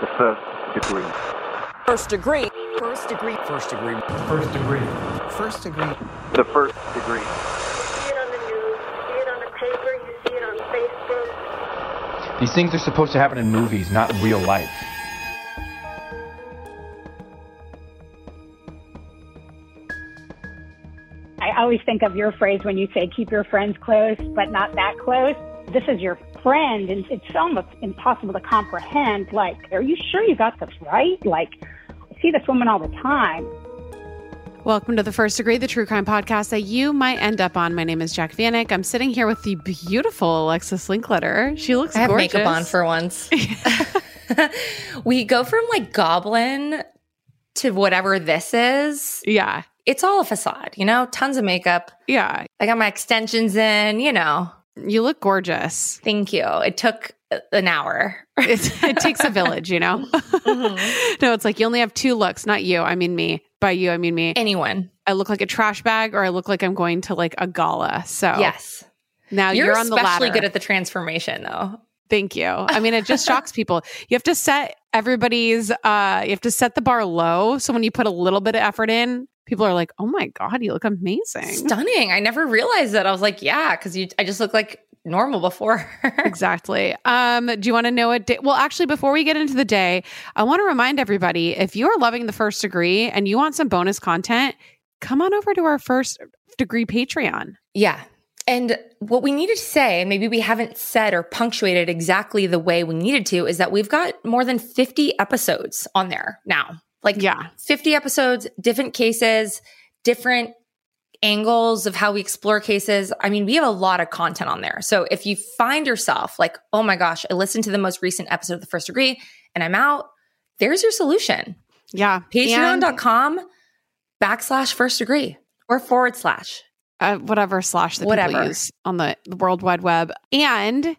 The first degree. First degree. First degree. First degree. First degree. First degree. The first degree. You see it on the news, you see it on the paper, you see it on Facebook. These things are supposed to happen in movies, not in real life. I always think of your phrase when you say keep your friends close, but not that close. This is your friend, and it's almost impossible to comprehend. Like, are you sure you got this right? Like, I see this woman all the time. Welcome to the First Degree, the true crime podcast that you might end up on. My name is Jac Vanek. I'm sitting here with the beautiful Alexis Linkletter. She looks I have gorgeous. makeup on for once. we go from like goblin to whatever this is. Yeah. It's all a facade, you know, tons of makeup. Yeah. I got my extensions in, you know. You look gorgeous. Thank you. It took uh, an hour. It, it takes a village, you know? no, it's like you only have two looks, not you. I mean me. By you, I mean me. Anyone. I look like a trash bag or I look like I'm going to like a gala. So Yes. now You're, you're, on the ladder. especially good at the transformation though. Thank you. I mean, it just shocks people. You have to set everybody's uh you have to set the bar low. So when you put a little bit of effort in, people are like, "Oh my god, you look amazing." Stunning. I never realized that. I was like, yeah, because you I just look like normal before. Exactly. Um, do you want to know a day? Well, actually, before we get into the day, I want to remind everybody if you are loving the first degree and you want some bonus content, come on over to our first degree Patreon. Yeah. And what we needed to say, and maybe we haven't said or punctuated exactly the way we needed to, is that we've got more than 50 episodes on there now. Like Yeah. 50 episodes, different cases, different angles of how we explore cases. I mean, we have a lot of content on there. So if you find yourself like, oh my gosh, I listened to the most recent episode of the first degree and I'm out, there's your solution. Yeah. Patreon.com backslash first degree or forward slash. uh, whatever slash that Whatever. people use on the, the World Wide Web. And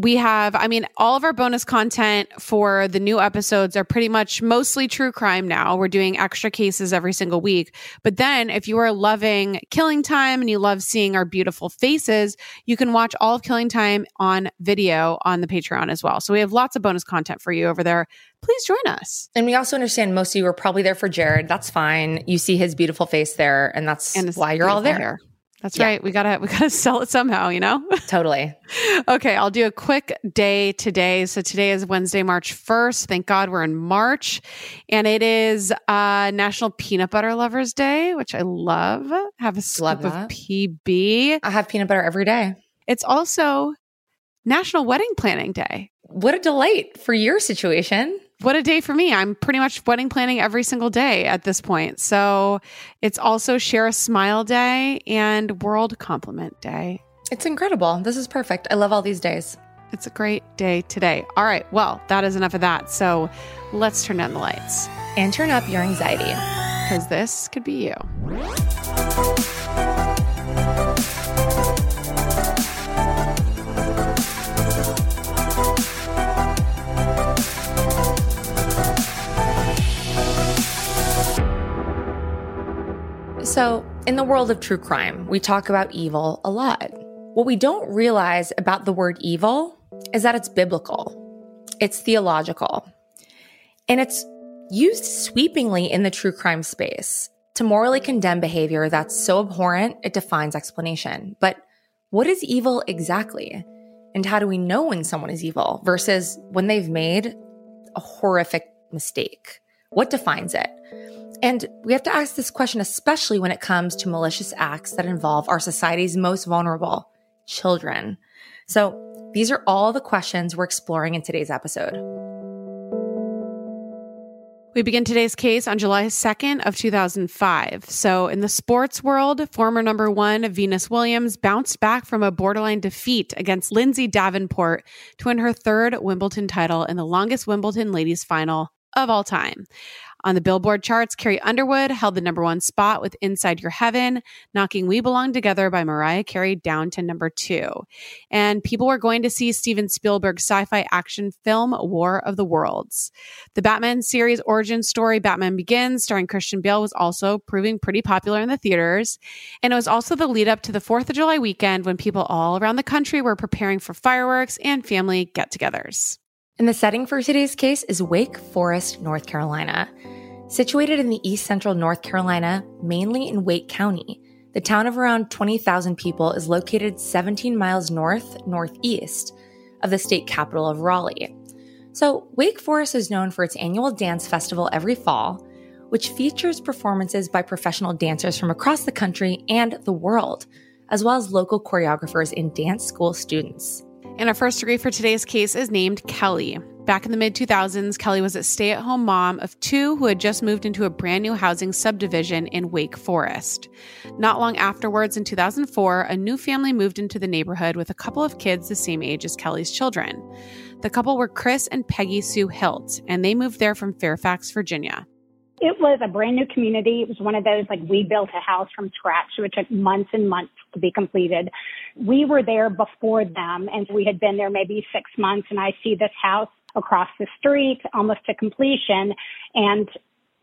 we have, I mean, all of our bonus content for the new episodes are pretty much mostly true crime now. We're doing extra cases every single week. But then if you are loving Killing Time and you love seeing our beautiful faces, you can watch all of Killing Time on video on the Patreon as well. So we have lots of bonus content for you over there. Please join us. And we also understand most of you are probably there for Jared. That's fine. You see his beautiful face there, and that's And why you're all there. hair. That's Yeah. right. We gotta we gotta sell it somehow, you know? Totally. Okay, I'll do a quick day today. So today is Wednesday, March 1st. Thank God we're in March. And it is uh National Peanut Butter Lovers Day, which I love. Have a scoop of. PB. I have peanut butter every day. It's also National Wedding Planning Day. What a delight for your situation. What a day for me. I'm pretty much wedding planning every single day at this point. So it's also Share a Smile Day and World Compliment Day. It's incredible. This is perfect. I love all these days. It's a great day today. All right. Well, that is enough of that. So let's turn down the lights And turn up your anxiety. because this could be you. So, in the world of true crime, we talk about evil a lot. What we don't realize about the word evil is that it's biblical, it's theological, and it's used sweepingly in the true crime space to morally condemn behavior that's so abhorrent it defines explanation. But what is evil exactly? And how do we know when someone is evil versus when they've made a horrific mistake? What defines it? And we have to ask this question, especially when it comes to malicious acts that involve our society's most vulnerable children. So, these are all the questions we're exploring in today's episode. We begin today's case on July 2nd of 2005. So in the sports world, former number 1 Venus Williams bounced back from a borderline defeat against Lindsay Davenport to win her third Wimbledon title in the longest Wimbledon ladies final of all time. On the Billboard charts, Carrie Underwood held the number one spot with Inside Your Heaven, knocking We Belong Together by Mariah Carey down to number two. And people were going to see Steven Spielberg's sci fi action film War of the Worlds. The Batman series origin story, Batman Begins, starring Christian Bale, was also proving pretty popular in the theaters. And it was also the lead up to the 4th of July weekend when people all around the country were preparing for fireworks and family get togethers. And the setting for today's case is Wake Forest, North Carolina. Situated in the east central North Carolina, mainly in Wake County, the town of around 20,000 people is located 17 miles north northeast of the state capital of Raleigh. So, Wake Forest is known for its annual dance festival every fall, which features performances by professional dancers from across the country and the world, as well as local choreographers and dance school students. And our first degree for today's case is named Kelly. Back in the mid 2000s, Kelly was a stay at home mom of two who had just moved into a brand new housing subdivision in Wake Forest. Not long afterwards, in 2004, a new family moved into the neighborhood with a couple of kids the same age as Kelly's children. The couple were Chris and Peggy Sue Hilt, and they moved there from Fairfax, Virginia. It was a brand new community. It was one of those like we built a house from scratch, so it took months and months to be completed. We were there before them and we had been there maybe six months and I see this house across the street almost to completion and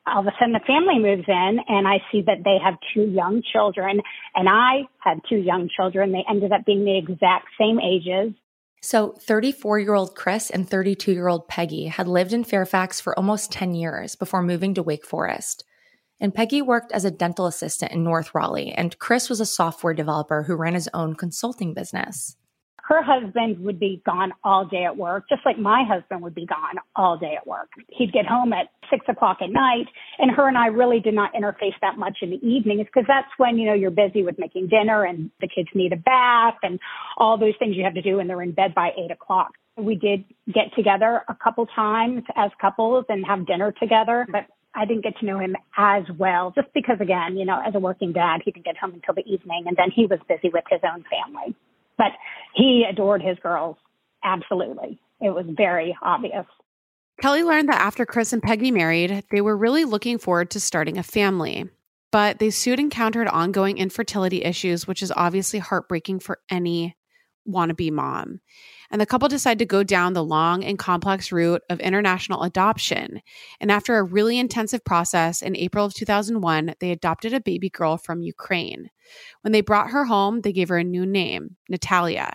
all of a sudden the family moves in and I see that they have two young children and I had two young children. They ended up being the exact same ages. So, 34 year old Chris and 32 year old Peggy had lived in Fairfax for almost 10 years before moving to Wake Forest. And Peggy worked as a dental assistant in North Raleigh, and Chris was a software developer who ran his own consulting business her husband would be gone all day at work, just like my husband would be gone all day at work. He'd get home at six o'clock at night, and her and I really did not interface that much in the evenings because that's when, you know, you're busy with making dinner and the kids need a bath and all those things you have to do and they're in bed by eight o'clock. We did get together a couple times as couples and have dinner together, but I didn't get to know him as well just because again, you know, as a working dad, he didn't get home until the evening and then he was busy with his own family. But he adored his girls. Absolutely. It was very obvious. Kelly learned that after Chris and Peggy married, they were really looking forward to starting a family. But they soon encountered ongoing infertility issues, which is obviously heartbreaking for any wannabe mom. And the couple decided to go down the long and complex route of international adoption. And after a really intensive process in April of 2001, they adopted a baby girl from Ukraine. When they brought her home, they gave her a new name, Natalia.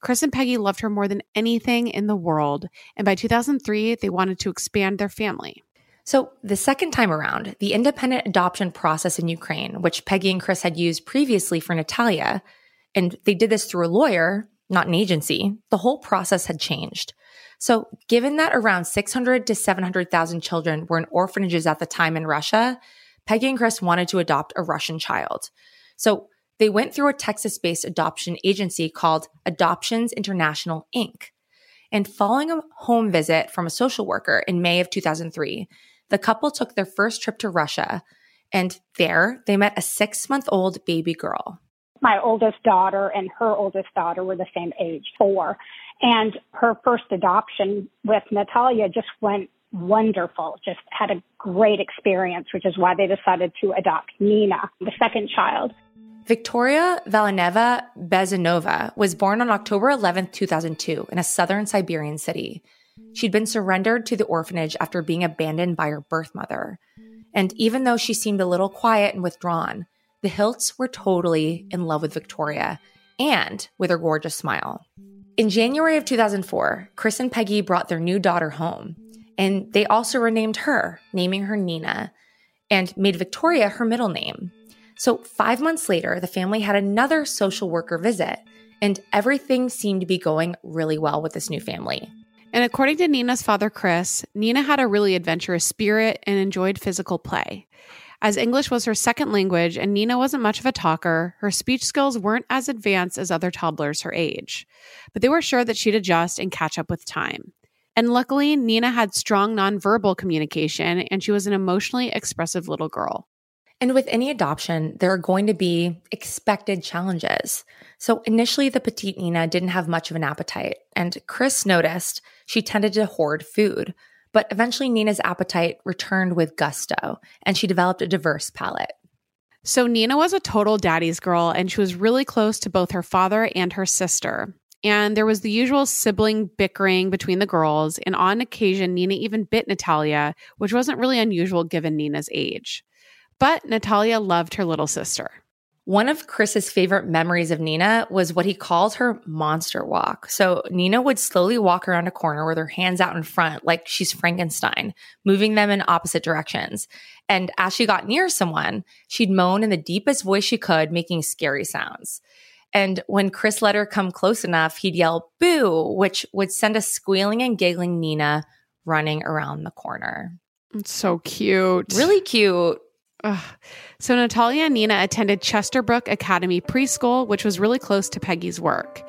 Chris and Peggy loved her more than anything in the world. And by 2003, they wanted to expand their family. So, the second time around, the independent adoption process in Ukraine, which Peggy and Chris had used previously for Natalia, and they did this through a lawyer, not an agency, the whole process had changed. So, given that around 600 to 700,000 children were in orphanages at the time in Russia, Peggy and Chris wanted to adopt a Russian child. So, they went through a Texas based adoption agency called Adoptions International Inc. And following a home visit from a social worker in May of 2003, the couple took their first trip to Russia. And there they met a six month old baby girl my oldest daughter and her oldest daughter were the same age, four. And her first adoption with Natalia just went wonderful, just had a great experience, which is why they decided to adopt Nina, the second child. Victoria Valineva Bezanova was born on October 11, 2002, in a southern Siberian city. She'd been surrendered to the orphanage after being abandoned by her birth mother. And even though she seemed a little quiet and withdrawn, the Hilts were totally in love with Victoria and with her gorgeous smile. In January of 2004, Chris and Peggy brought their new daughter home, and they also renamed her, naming her Nina, and made Victoria her middle name. So, five months later, the family had another social worker visit, and everything seemed to be going really well with this new family. And according to Nina's father, Chris, Nina had a really adventurous spirit and enjoyed physical play. As English was her second language and Nina wasn't much of a talker, her speech skills weren't as advanced as other toddlers her age. But they were sure that she'd adjust and catch up with time. And luckily, Nina had strong nonverbal communication and she was an emotionally expressive little girl. And with any adoption, there are going to be expected challenges. So initially, the petite Nina didn't have much of an appetite, and Chris noticed she tended to hoard food. But eventually, Nina's appetite returned with gusto, and she developed a diverse palate. So, Nina was a total daddy's girl, and she was really close to both her father and her sister. And there was the usual sibling bickering between the girls. And on occasion, Nina even bit Natalia, which wasn't really unusual given Nina's age. But Natalia loved her little sister. One of Chris's favorite memories of Nina was what he called her monster walk. So Nina would slowly walk around a corner with her hands out in front, like she's Frankenstein, moving them in opposite directions. And as she got near someone, she'd moan in the deepest voice she could, making scary sounds. And when Chris let her come close enough, he'd yell, boo, which would send a squealing and giggling Nina running around the corner. It's so cute. Really cute. Ugh. So Natalia and Nina attended Chesterbrook Academy Preschool, which was really close to Peggy's work.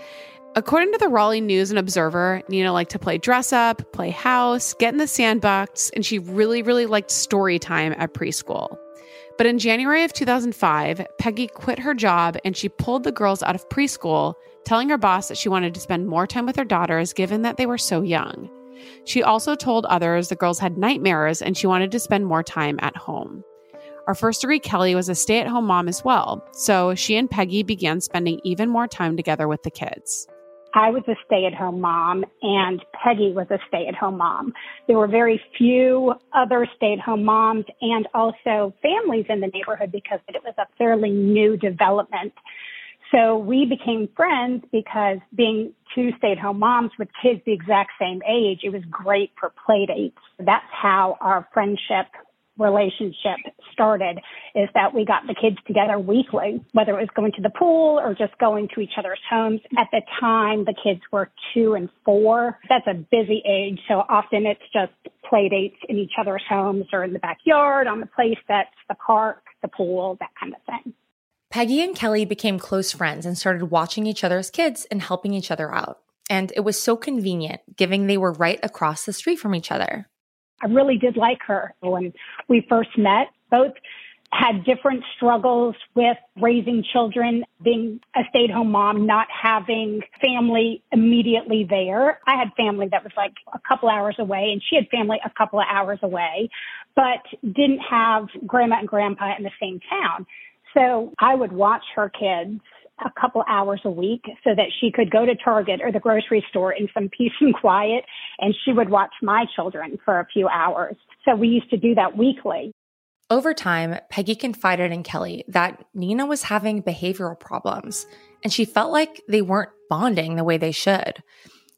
According to the Raleigh News and Observer, Nina liked to play dress up, play house, get in the sandbox, and she really, really liked story time at preschool. But in January of 2005, Peggy quit her job and she pulled the girls out of preschool, telling her boss that she wanted to spend more time with her daughters given that they were so young. She also told others the girls had nightmares and she wanted to spend more time at home. Our first degree Kelly was a stay at home mom as well, so she and Peggy began spending even more time together with the kids. I was a stay at home mom and Peggy was a stay at home mom. There were very few other stay at home moms and also families in the neighborhood because it was a fairly new development. So we became friends because being two stay at home moms with kids the exact same age, it was great for play dates. That's how our friendship relationship started is that we got the kids together weekly, whether it was going to the pool or just going to each other's homes. At the time, the kids were two and four. That's a busy age. So often it's just play dates in each other's homes or in the backyard, on the play sets, the park, the pool, that kind of thing. Peggy and Kelly became close friends and started watching each other's kids and helping each other out. And it was so convenient, given they were right across the street from each other. I really did like her when we first met. Both had different struggles with raising children, being a stay at home mom, not having family immediately there. I had family that was like a couple hours away and she had family a couple of hours away, but didn't have grandma and grandpa in the same town. So I would watch her kids a couple hours a week so that she could go to Target or the grocery store in some peace and quiet and she would watch my children for a few hours. So we used to do that weekly. Over time, Peggy confided in Kelly that Nina was having behavioral problems and she felt like they weren't bonding the way they should.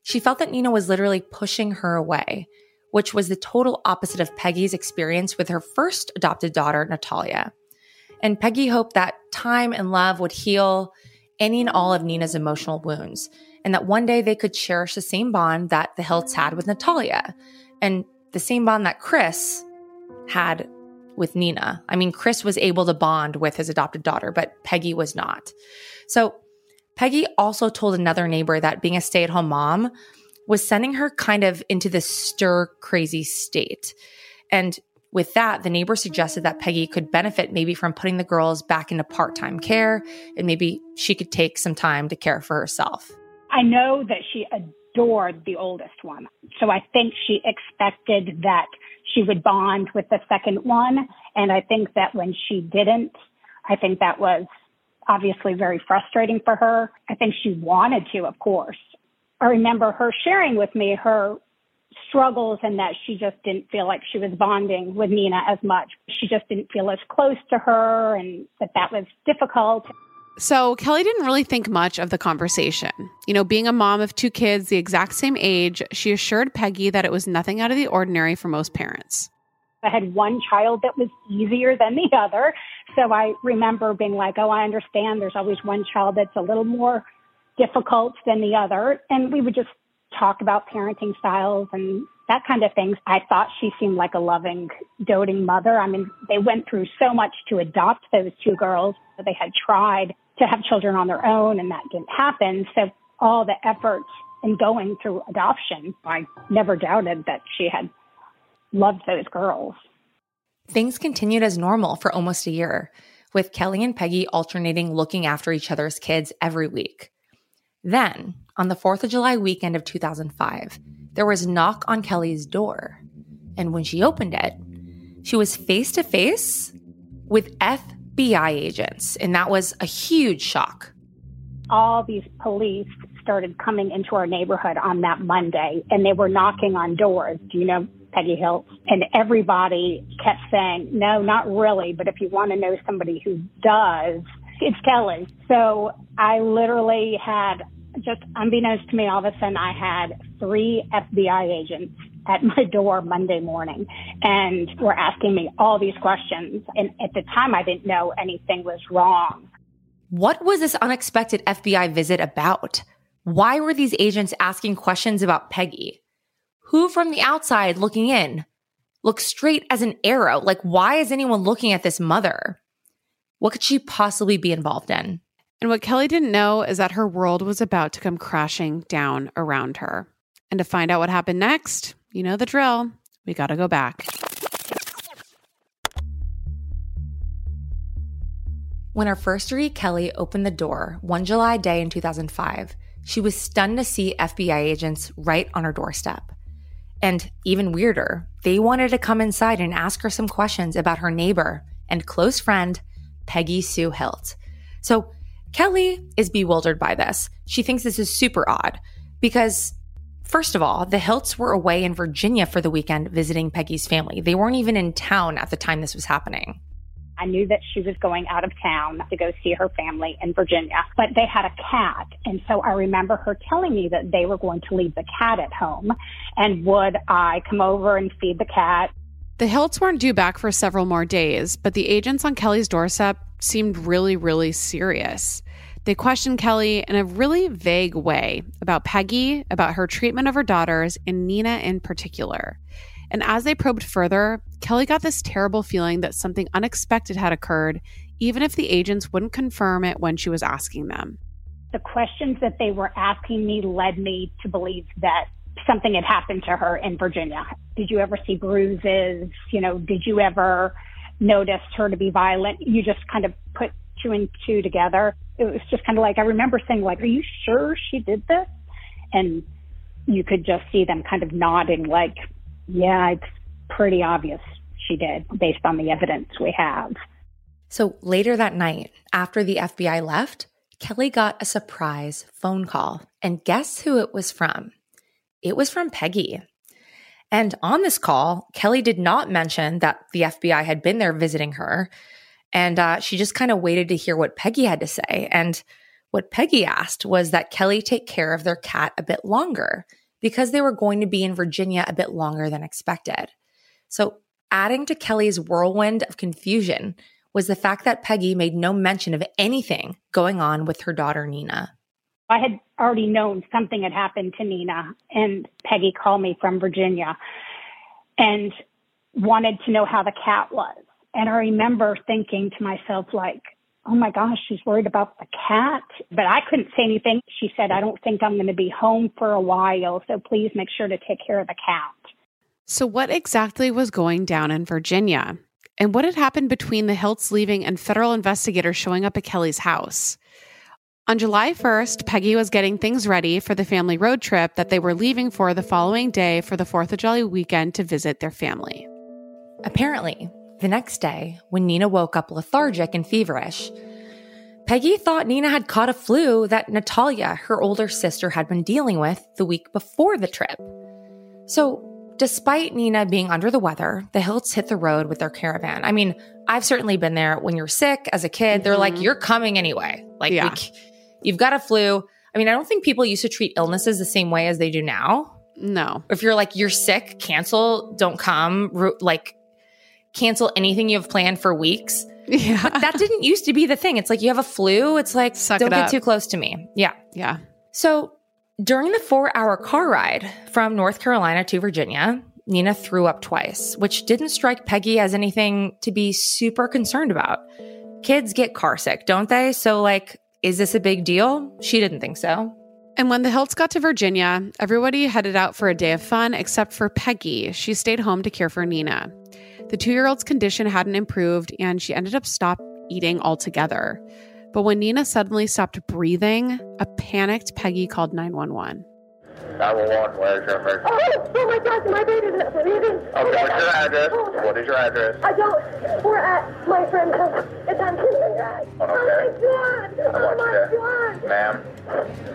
She felt that Nina was literally pushing her away, which was the total opposite of Peggy's experience with her first adopted daughter, Natalia. And Peggy hoped that time and love would heal any and all of Nina's emotional wounds, and that one day they could cherish the same bond that the Hilts had with Natalia, and the same bond that Chris had with Nina. I mean, Chris was able to bond with his adopted daughter, but Peggy was not. So, Peggy also told another neighbor that being a stay at home mom was sending her kind of into this stir crazy state. And with that, the neighbor suggested that Peggy could benefit maybe from putting the girls back into part time care and maybe she could take some time to care for herself. I know that she adored the oldest one. So I think she expected that she would bond with the second one. And I think that when she didn't, I think that was obviously very frustrating for her. I think she wanted to, of course. I remember her sharing with me her struggles and that she just didn't feel like she was bonding with Nina as much. She just didn't feel as close to her and that that was difficult. So Kelly didn't really think much of the conversation. You know, being a mom of two kids the exact same age, she assured Peggy that it was nothing out of the ordinary for most parents. I had one child that was easier than the other. So I remember being like, oh, I understand there's always one child that's a little more difficult than the other. And we would just talk about parenting styles and that kind of thing. I thought she seemed like a loving, doting mother. I mean, they went through so much to adopt those two girls. They had tried to have children on their own and that didn't happen. So all the efforts in going through adoption, I never doubted that she had loved those girls. Things continued as normal for almost a year, with Kelly and Peggy alternating looking after each other's kids every week. Then, on the 4th of July weekend of 2005, there was a knock on Kelly's door. And when she opened it, she was face to face with FBI agents. And that was a huge shock. All these police started coming into our neighborhood on that Monday and they were knocking on doors. Do you know Peggy Hiltz? And everybody kept saying, no, not really. But if you want to know somebody who does, it's Kelly. So I literally had just unbeknownst to me, all of a sudden I had three FBI agents at my door Monday morning and were asking me all these questions. And at the time, I didn't know anything was wrong. What was this unexpected FBI visit about? Why were these agents asking questions about Peggy? Who from the outside looking in looks straight as an arrow? Like, why is anyone looking at this mother? What could she possibly be involved in? And what Kelly didn't know is that her world was about to come crashing down around her. And to find out what happened next, you know the drill. We got to go back. When our first read Kelly opened the door one July day in 2005, she was stunned to see FBI agents right on her doorstep. And even weirder, they wanted to come inside and ask her some questions about her neighbor and close friend, Peggy Sue Hilt. So Kelly is bewildered by this. She thinks this is super odd because, first of all, the Hilts were away in Virginia for the weekend visiting Peggy's family. They weren't even in town at the time this was happening. I knew that she was going out of town to go see her family in Virginia, but they had a cat. And so I remember her telling me that they were going to leave the cat at home and would I come over and feed the cat? The Hilts weren't due back for several more days, but the agents on Kelly's doorstep seemed really, really serious. They questioned Kelly in a really vague way about Peggy, about her treatment of her daughters, and Nina in particular. And as they probed further, Kelly got this terrible feeling that something unexpected had occurred, even if the agents wouldn't confirm it when she was asking them. The questions that they were asking me led me to believe that something had happened to her in Virginia. Did you ever see bruises? You know, did you ever notice her to be violent? You just kind of put two and two together it was just kind of like I remember saying like, "Are you sure she did this?" And you could just see them kind of nodding like, "Yeah, it's pretty obvious she did based on the evidence we have." So later that night, after the FBI left, Kelly got a surprise phone call. And guess who it was from? It was from Peggy. And on this call, Kelly did not mention that the FBI had been there visiting her. And uh, she just kind of waited to hear what Peggy had to say. And what Peggy asked was that Kelly take care of their cat a bit longer because they were going to be in Virginia a bit longer than expected. So, adding to Kelly's whirlwind of confusion was the fact that Peggy made no mention of anything going on with her daughter, Nina. I had already known something had happened to Nina, and Peggy called me from Virginia and wanted to know how the cat was. And I remember thinking to myself, like, oh my gosh, she's worried about the cat. But I couldn't say anything. She said, I don't think I'm going to be home for a while. So please make sure to take care of the cat. So, what exactly was going down in Virginia? And what had happened between the Hilts leaving and federal investigators showing up at Kelly's house? On July 1st, Peggy was getting things ready for the family road trip that they were leaving for the following day for the 4th of July weekend to visit their family. Apparently, the next day, when Nina woke up lethargic and feverish, Peggy thought Nina had caught a flu that Natalia, her older sister, had been dealing with the week before the trip. So, despite Nina being under the weather, the Hilts hit the road with their caravan. I mean, I've certainly been there when you're sick as a kid. They're mm-hmm. like, you're coming anyway. Like, yeah. we, you've got a flu. I mean, I don't think people used to treat illnesses the same way as they do now. No. If you're like, you're sick, cancel, don't come. Like, cancel anything you have planned for weeks. Yeah. But that didn't used to be the thing. It's like you have a flu. It's like, Suck don't it get too close to me. Yeah. Yeah. So during the four hour car ride from North Carolina to Virginia, Nina threw up twice, which didn't strike Peggy as anything to be super concerned about. Kids get car sick, don't they? So, like, is this a big deal? She didn't think so. And when the Hilts got to Virginia, everybody headed out for a day of fun except for Peggy. She stayed home to care for Nina. The two year old's condition hadn't improved, and she ended up stop eating altogether. But when Nina suddenly stopped breathing, a panicked Peggy called 911. 911, where's your emergency? Oh, oh my God, my baby's breathing. Okay, what's your address? What is your address? I don't. We're at my friend's house. Uh, it's on Kindergarten. Okay. Oh, oh my God. I Oh want you to, ma'am.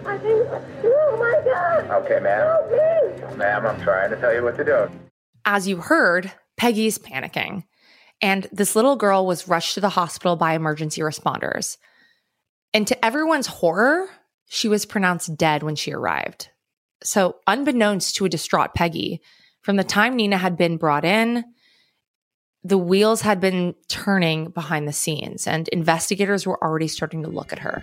I think. Oh my God. Okay, ma'am. Help me. Ma'am, I'm trying to tell you what to do. As you heard, Peggy's panicking. And this little girl was rushed to the hospital by emergency responders. And to everyone's horror, she was pronounced dead when she arrived. So, unbeknownst to a distraught Peggy, from the time Nina had been brought in, the wheels had been turning behind the scenes, and investigators were already starting to look at her.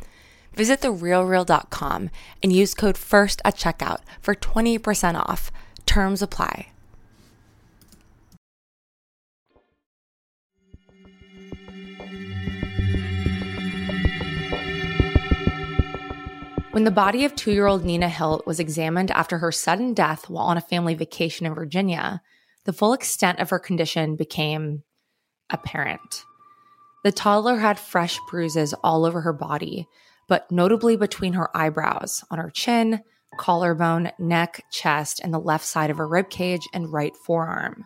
Visit therealreal.com and use code FIRST at checkout for 20% off. Terms apply. When the body of two year old Nina Hilt was examined after her sudden death while on a family vacation in Virginia, the full extent of her condition became apparent. The toddler had fresh bruises all over her body, but notably between her eyebrows, on her chin, collarbone, neck, chest, and the left side of her rib cage and right forearm.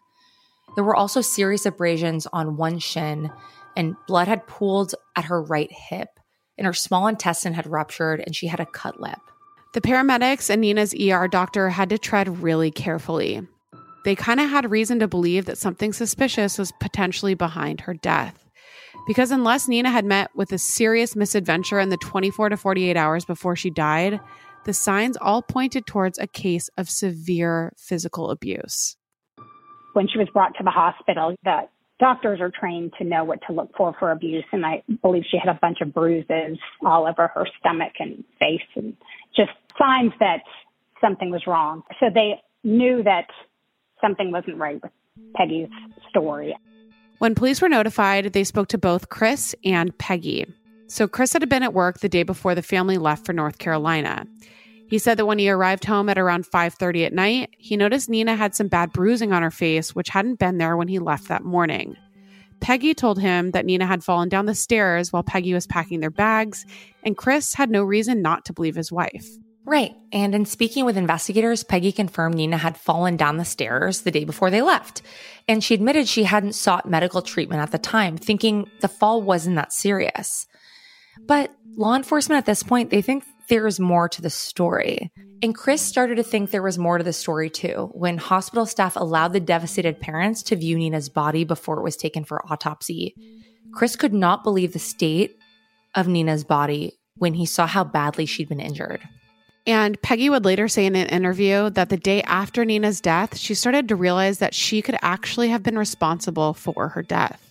There were also serious abrasions on one shin, and blood had pooled at her right hip, and her small intestine had ruptured, and she had a cut lip. The paramedics and Nina's ER doctor had to tread really carefully. They kind of had reason to believe that something suspicious was potentially behind her death. Because unless Nina had met with a serious misadventure in the 24 to 48 hours before she died, the signs all pointed towards a case of severe physical abuse. When she was brought to the hospital, the doctors are trained to know what to look for for abuse, and I believe she had a bunch of bruises all over her stomach and face, and just signs that something was wrong. So they knew that something wasn't right with Peggy's story. When police were notified, they spoke to both Chris and Peggy. So Chris had been at work the day before the family left for North Carolina. He said that when he arrived home at around 5:30 at night, he noticed Nina had some bad bruising on her face which hadn't been there when he left that morning. Peggy told him that Nina had fallen down the stairs while Peggy was packing their bags, and Chris had no reason not to believe his wife. Right. And in speaking with investigators, Peggy confirmed Nina had fallen down the stairs the day before they left. And she admitted she hadn't sought medical treatment at the time, thinking the fall wasn't that serious. But law enforcement at this point, they think there's more to the story. And Chris started to think there was more to the story too when hospital staff allowed the devastated parents to view Nina's body before it was taken for autopsy. Chris could not believe the state of Nina's body when he saw how badly she'd been injured. And Peggy would later say in an interview that the day after Nina's death, she started to realize that she could actually have been responsible for her death.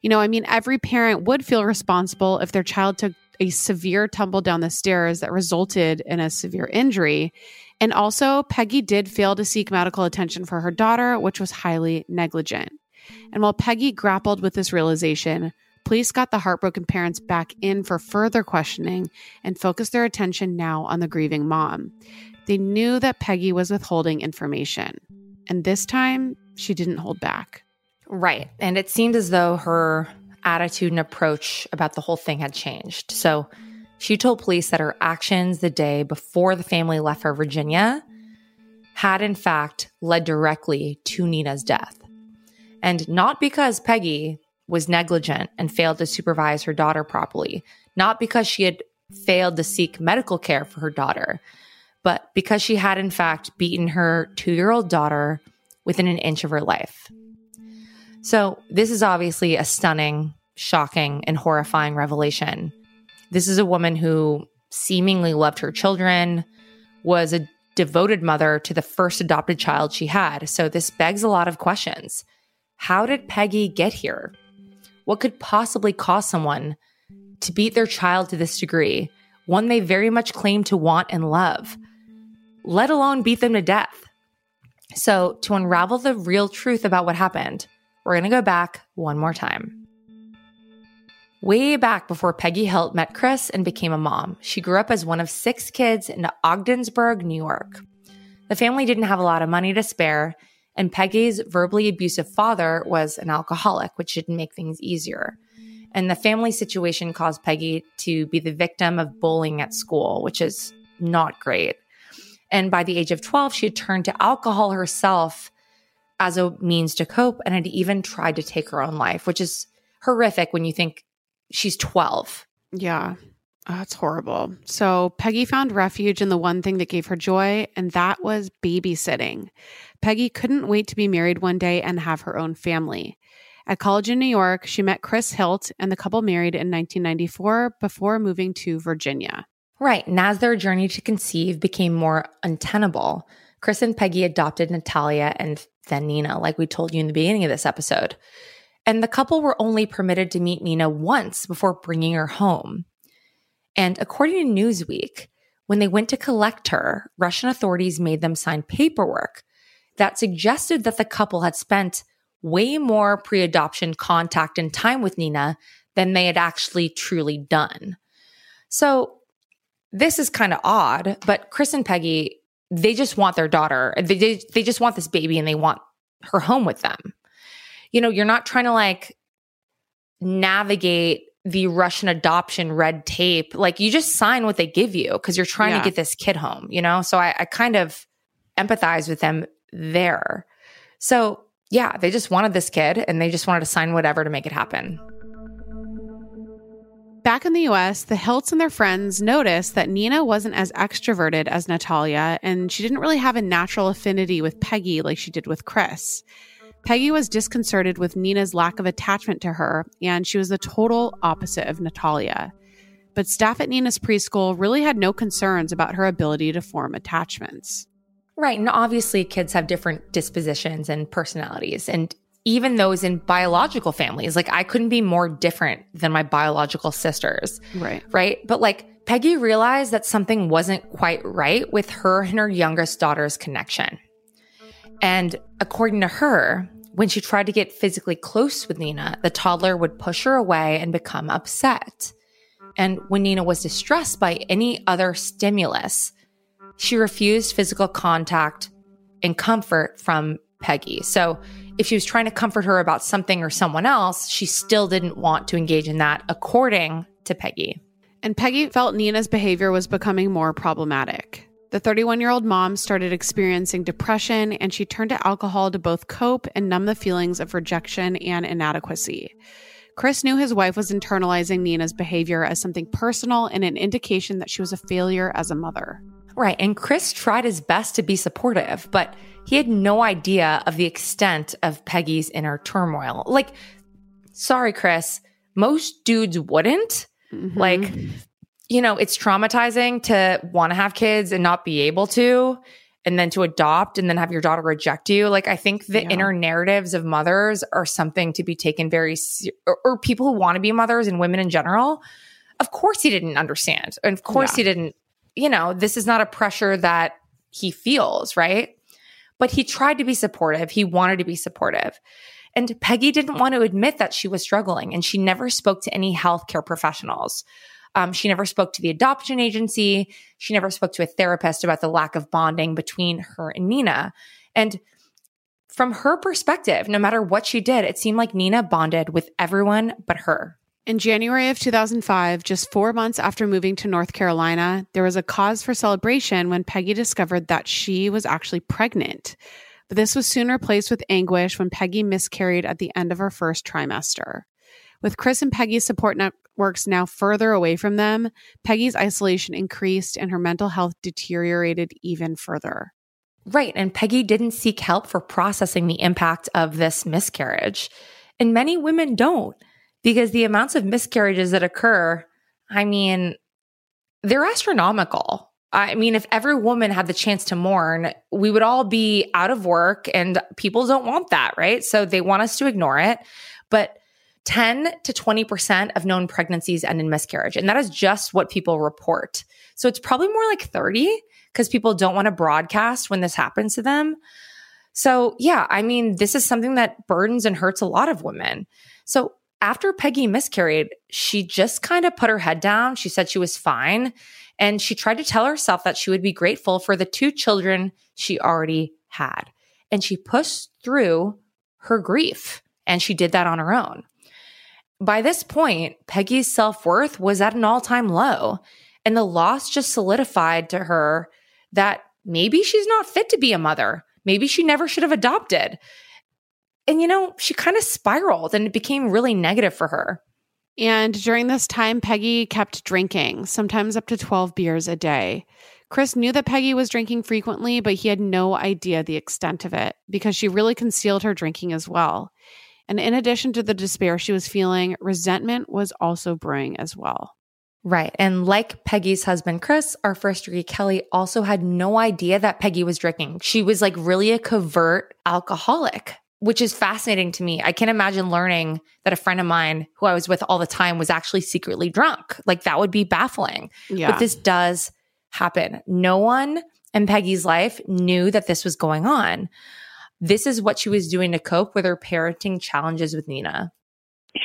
You know, I mean, every parent would feel responsible if their child took a severe tumble down the stairs that resulted in a severe injury. And also, Peggy did fail to seek medical attention for her daughter, which was highly negligent. And while Peggy grappled with this realization, Police got the heartbroken parents back in for further questioning and focused their attention now on the grieving mom. They knew that Peggy was withholding information, and this time she didn't hold back. Right. And it seemed as though her attitude and approach about the whole thing had changed. So she told police that her actions the day before the family left for Virginia had, in fact, led directly to Nina's death. And not because Peggy, was negligent and failed to supervise her daughter properly, not because she had failed to seek medical care for her daughter, but because she had, in fact, beaten her two year old daughter within an inch of her life. So, this is obviously a stunning, shocking, and horrifying revelation. This is a woman who seemingly loved her children, was a devoted mother to the first adopted child she had. So, this begs a lot of questions. How did Peggy get here? What could possibly cause someone to beat their child to this degree, one they very much claim to want and love, let alone beat them to death? So, to unravel the real truth about what happened, we're going to go back one more time. Way back before Peggy Hilt met Chris and became a mom, she grew up as one of six kids in Ogdensburg, New York. The family didn't have a lot of money to spare, and Peggy's verbally abusive father was an alcoholic, which didn't make things easier. And the family situation caused Peggy to be the victim of bullying at school, which is not great. And by the age of 12, she had turned to alcohol herself as a means to cope and had even tried to take her own life, which is horrific when you think she's 12. Yeah. Oh, that's horrible. So Peggy found refuge in the one thing that gave her joy, and that was babysitting. Peggy couldn't wait to be married one day and have her own family. At college in New York, she met Chris Hilt, and the couple married in 1994 before moving to Virginia. Right. And as their journey to conceive became more untenable, Chris and Peggy adopted Natalia and then Nina, like we told you in the beginning of this episode. And the couple were only permitted to meet Nina once before bringing her home. And according to Newsweek, when they went to collect her, Russian authorities made them sign paperwork that suggested that the couple had spent way more pre adoption contact and time with Nina than they had actually truly done. So, this is kind of odd, but Chris and Peggy, they just want their daughter. They, they just want this baby and they want her home with them. You know, you're not trying to like navigate the Russian adoption red tape. Like you just sign what they give you because you're trying Yeah. to get this kid home, you know? So I, I kind of empathize with them there. So yeah, they just wanted this kid and they just wanted to sign whatever to make it happen. Back in the US, the Hilts and their friends noticed that Nina wasn't as extroverted as Natalia, and she didn't really have a natural affinity with Peggy like she did with Chris. Peggy was disconcerted with Nina's lack of attachment to her, and she was the total opposite of Natalia. But staff at Nina's preschool really had no concerns about her ability to form attachments. Right. And obviously, kids have different dispositions and personalities. And even those in biological families, like I couldn't be more different than my biological sisters. Right. Right. But like Peggy realized that something wasn't quite right with her and her youngest daughter's connection. And according to her, when she tried to get physically close with Nina, the toddler would push her away and become upset. And when Nina was distressed by any other stimulus, she refused physical contact and comfort from Peggy. So if she was trying to comfort her about something or someone else, she still didn't want to engage in that, according to Peggy. And Peggy felt Nina's behavior was becoming more problematic. The 31 year old mom started experiencing depression and she turned to alcohol to both cope and numb the feelings of rejection and inadequacy. Chris knew his wife was internalizing Nina's behavior as something personal and an indication that she was a failure as a mother. Right. And Chris tried his best to be supportive, but he had no idea of the extent of Peggy's inner turmoil. Like, sorry, Chris, most dudes wouldn't. Mm-hmm. Like, you know, it's traumatizing to want to have kids and not be able to, and then to adopt and then have your daughter reject you. Like, I think the Yeah. inner narratives of mothers are something to be taken very, or, or people who want to be mothers and women in general. Of course, he didn't understand. And of course, Yeah. he didn't, you know, this is not a pressure that he feels, right? But he tried to be supportive. He wanted to be supportive. And Peggy didn't want to admit that she was struggling, and she never spoke to any healthcare professionals. Um, she never spoke to the adoption agency. She never spoke to a therapist about the lack of bonding between her and Nina. And from her perspective, no matter what she did, it seemed like Nina bonded with everyone but her. In January of 2005, just four months after moving to North Carolina, there was a cause for celebration when Peggy discovered that she was actually pregnant. But this was soon replaced with anguish when Peggy miscarried at the end of her first trimester. With Chris and Peggy's support networks now further away from them, Peggy's isolation increased and her mental health deteriorated even further. Right. And Peggy didn't seek help for processing the impact of this miscarriage. And many women don't because the amounts of miscarriages that occur, I mean, they're astronomical. I mean, if every woman had the chance to mourn, we would all be out of work and people don't want that, right? So they want us to ignore it. But 10 to 20% of known pregnancies end in miscarriage. And that is just what people report. So it's probably more like 30 because people don't want to broadcast when this happens to them. So, yeah, I mean, this is something that burdens and hurts a lot of women. So, after Peggy miscarried, she just kind of put her head down. She said she was fine. And she tried to tell herself that she would be grateful for the two children she already had. And she pushed through her grief. And she did that on her own. By this point, Peggy's self worth was at an all time low. And the loss just solidified to her that maybe she's not fit to be a mother. Maybe she never should have adopted. And, you know, she kind of spiraled and it became really negative for her. And during this time, Peggy kept drinking, sometimes up to 12 beers a day. Chris knew that Peggy was drinking frequently, but he had no idea the extent of it because she really concealed her drinking as well. And in addition to the despair she was feeling, resentment was also brewing as well. Right. And like Peggy's husband, Chris, our first degree Kelly also had no idea that Peggy was drinking. She was like really a covert alcoholic, which is fascinating to me. I can't imagine learning that a friend of mine who I was with all the time was actually secretly drunk. Like that would be baffling. Yeah. But this does happen. No one in Peggy's life knew that this was going on. This is what she was doing to cope with her parenting challenges with Nina.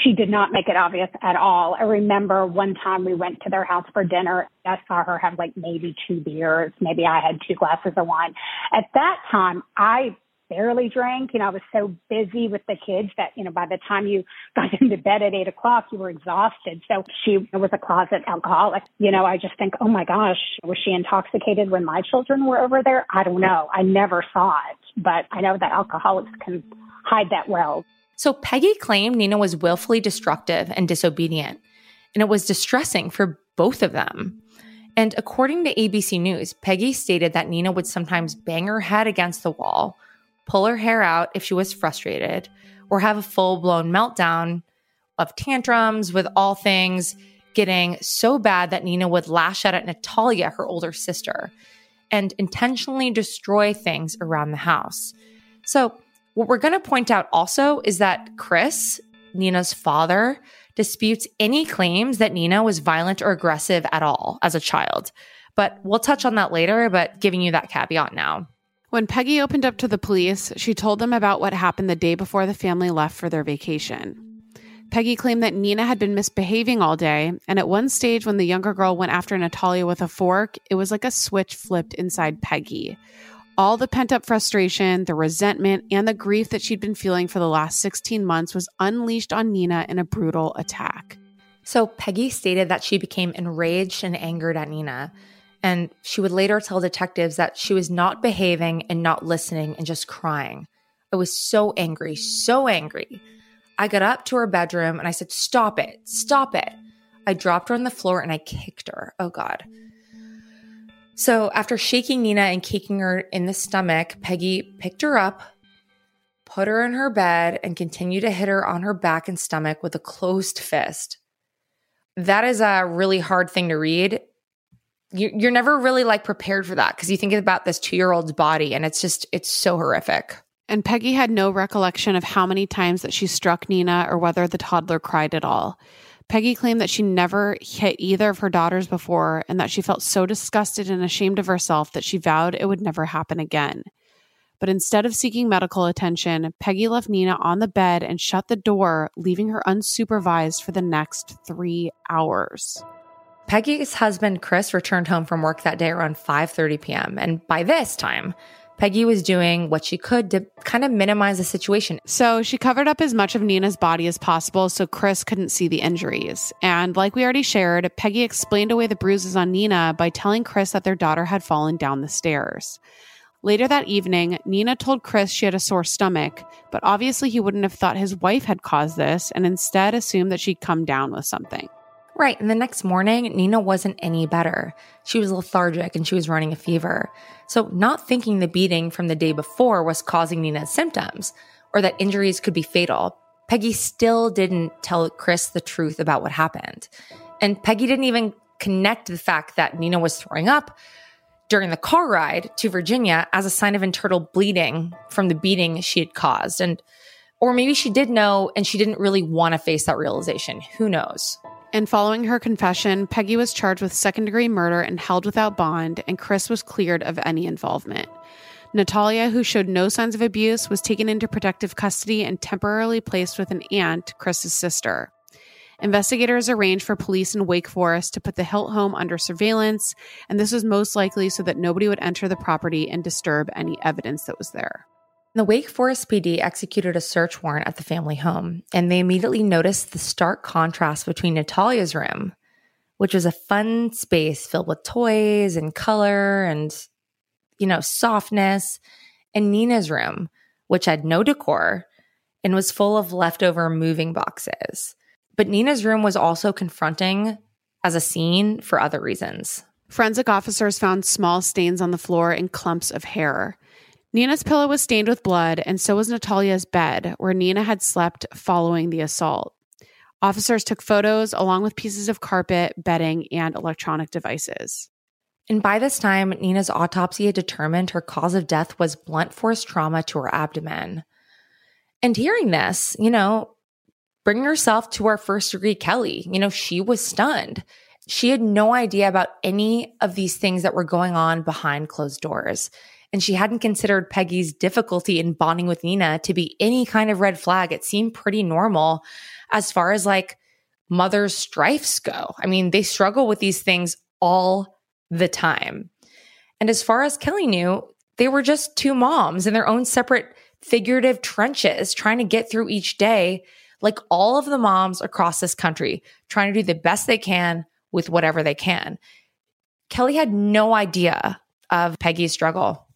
She did not make it obvious at all. I remember one time we went to their house for dinner. I saw her have like maybe two beers. Maybe I had two glasses of wine. At that time, I barely drank. You know, I was so busy with the kids that, you know, by the time you got into bed at eight o'clock, you were exhausted. So she was a closet alcoholic. You know, I just think, oh my gosh, was she intoxicated when my children were over there? I don't know. I never saw it, but I know that alcoholics can hide that well. So Peggy claimed Nina was willfully destructive and disobedient, and it was distressing for both of them. And according to ABC News, Peggy stated that Nina would sometimes bang her head against the wall, pull her hair out if she was frustrated, or have a full blown meltdown of tantrums with all things getting so bad that Nina would lash out at Natalia, her older sister, and intentionally destroy things around the house. So, what we're going to point out also is that Chris, Nina's father, disputes any claims that Nina was violent or aggressive at all as a child. But we'll touch on that later, but giving you that caveat now. When Peggy opened up to the police, she told them about what happened the day before the family left for their vacation. Peggy claimed that Nina had been misbehaving all day, and at one stage, when the younger girl went after Natalia with a fork, it was like a switch flipped inside Peggy. All the pent up frustration, the resentment, and the grief that she'd been feeling for the last 16 months was unleashed on Nina in a brutal attack. So Peggy stated that she became enraged and angered at Nina. And she would later tell detectives that she was not behaving and not listening and just crying. I was so angry, so angry. I got up to her bedroom and I said, Stop it, stop it. I dropped her on the floor and I kicked her. Oh God. So after shaking Nina and kicking her in the stomach, Peggy picked her up, put her in her bed, and continued to hit her on her back and stomach with a closed fist. That is a really hard thing to read. You're never really like prepared for that because you think about this two year old's body and it's just, it's so horrific. And Peggy had no recollection of how many times that she struck Nina or whether the toddler cried at all. Peggy claimed that she never hit either of her daughters before and that she felt so disgusted and ashamed of herself that she vowed it would never happen again. But instead of seeking medical attention, Peggy left Nina on the bed and shut the door, leaving her unsupervised for the next three hours. Peggy's husband Chris returned home from work that day around 5:30 p.m. and by this time, Peggy was doing what she could to kind of minimize the situation. So she covered up as much of Nina's body as possible so Chris couldn't see the injuries. And like we already shared, Peggy explained away the bruises on Nina by telling Chris that their daughter had fallen down the stairs. Later that evening, Nina told Chris she had a sore stomach, but obviously he wouldn't have thought his wife had caused this and instead assumed that she'd come down with something. Right. And the next morning, Nina wasn't any better. She was lethargic and she was running a fever. So, not thinking the beating from the day before was causing Nina's symptoms or that injuries could be fatal, Peggy still didn't tell Chris the truth about what happened. And Peggy didn't even connect the fact that Nina was throwing up during the car ride to Virginia as a sign of internal bleeding from the beating she had caused. And or maybe she did know and she didn't really want to face that realization. Who knows? And following her confession, Peggy was charged with second degree murder and held without bond, and Chris was cleared of any involvement. Natalia, who showed no signs of abuse, was taken into protective custody and temporarily placed with an aunt, Chris's sister. Investigators arranged for police in Wake Forest to put the Hilt home under surveillance, and this was most likely so that nobody would enter the property and disturb any evidence that was there. The Wake Forest PD executed a search warrant at the family home, and they immediately noticed the stark contrast between Natalia's room, which was a fun space filled with toys and color and, you know, softness, and Nina's room, which had no decor and was full of leftover moving boxes. But Nina's room was also confronting as a scene for other reasons. Forensic officers found small stains on the floor and clumps of hair. Nina's pillow was stained with blood, and so was Natalia's bed, where Nina had slept following the assault. Officers took photos along with pieces of carpet, bedding, and electronic devices. And by this time, Nina's autopsy had determined her cause of death was blunt force trauma to her abdomen. And hearing this, you know, bringing herself to our first degree Kelly, you know, she was stunned. She had no idea about any of these things that were going on behind closed doors and she hadn't considered Peggy's difficulty in bonding with Nina to be any kind of red flag. It seemed pretty normal as far as like mother's strifes go. I mean, they struggle with these things all the time. And as far as Kelly knew, they were just two moms in their own separate figurative trenches trying to get through each day, like all of the moms across this country, trying to do the best they can with whatever they can. Kelly had no idea of Peggy's struggle.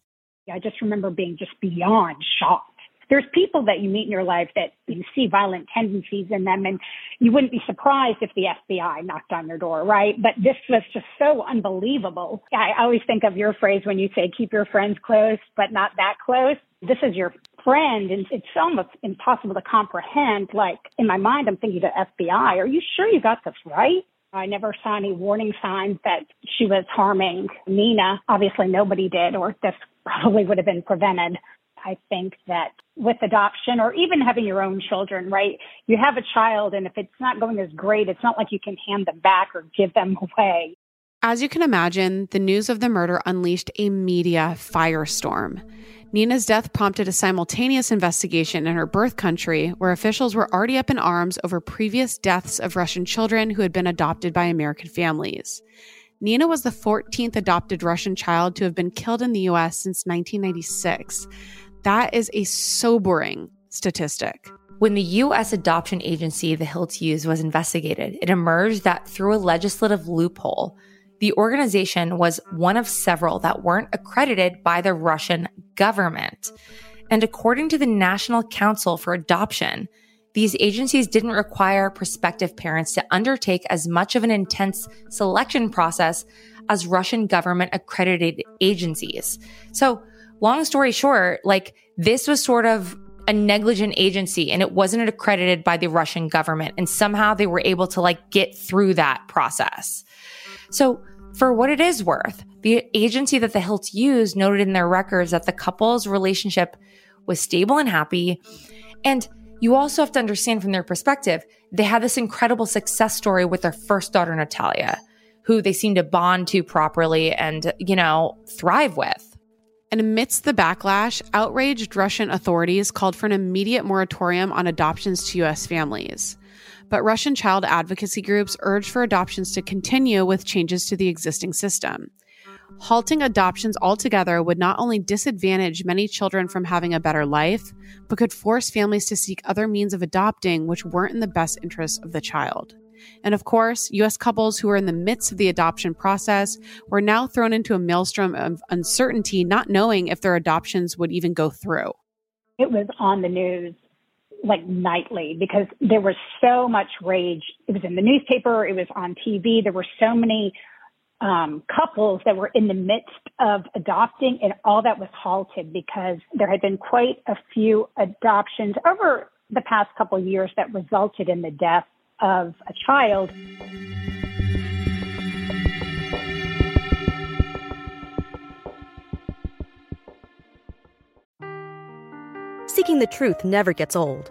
I just remember being just beyond shocked. There's people that you meet in your life that you see violent tendencies in them, and you wouldn't be surprised if the FBI knocked on your door, right? But this was just so unbelievable. I always think of your phrase when you say, keep your friends close, but not that close. This is your friend, and it's almost impossible to comprehend. Like, in my mind, I'm thinking to FBI, are you sure you got this right? I never saw any warning signs that she was harming Nina. Obviously, nobody did, or this probably would have been prevented. I think that with adoption or even having your own children, right? You have a child, and if it's not going as great, it's not like you can hand them back or give them away. As you can imagine, the news of the murder unleashed a media firestorm. Nina's death prompted a simultaneous investigation in her birth country, where officials were already up in arms over previous deaths of Russian children who had been adopted by American families. Nina was the 14th adopted Russian child to have been killed in the US since 1996. That is a sobering statistic. When the U.S. adoption agency the Hilts used was investigated, it emerged that through a legislative loophole, the organization was one of several that weren't accredited by the Russian government. And according to the National Council for Adoption, these agencies didn't require prospective parents to undertake as much of an intense selection process as Russian government accredited agencies. So, long story short, like this was sort of a negligent agency and it wasn't accredited by the Russian government. And somehow they were able to like get through that process. So for what it is worth, the agency that the Hilts used noted in their records that the couple's relationship was stable and happy. And you also have to understand from their perspective, they had this incredible success story with their first daughter, Natalia, who they seemed to bond to properly and, you know, thrive with. And amidst the backlash, outraged Russian authorities called for an immediate moratorium on adoptions to U.S. families. But Russian child advocacy groups urged for adoptions to continue with changes to the existing system. Halting adoptions altogether would not only disadvantage many children from having a better life, but could force families to seek other means of adopting which weren't in the best interests of the child. And of course, US couples who were in the midst of the adoption process were now thrown into a maelstrom of uncertainty, not knowing if their adoptions would even go through. It was on the news like nightly because there was so much rage. It was in the newspaper, it was on TV. There were so many um, couples that were in the midst of adopting, and all that was halted because there had been quite a few adoptions over the past couple years that resulted in the death of a child. Seeking the truth never gets old.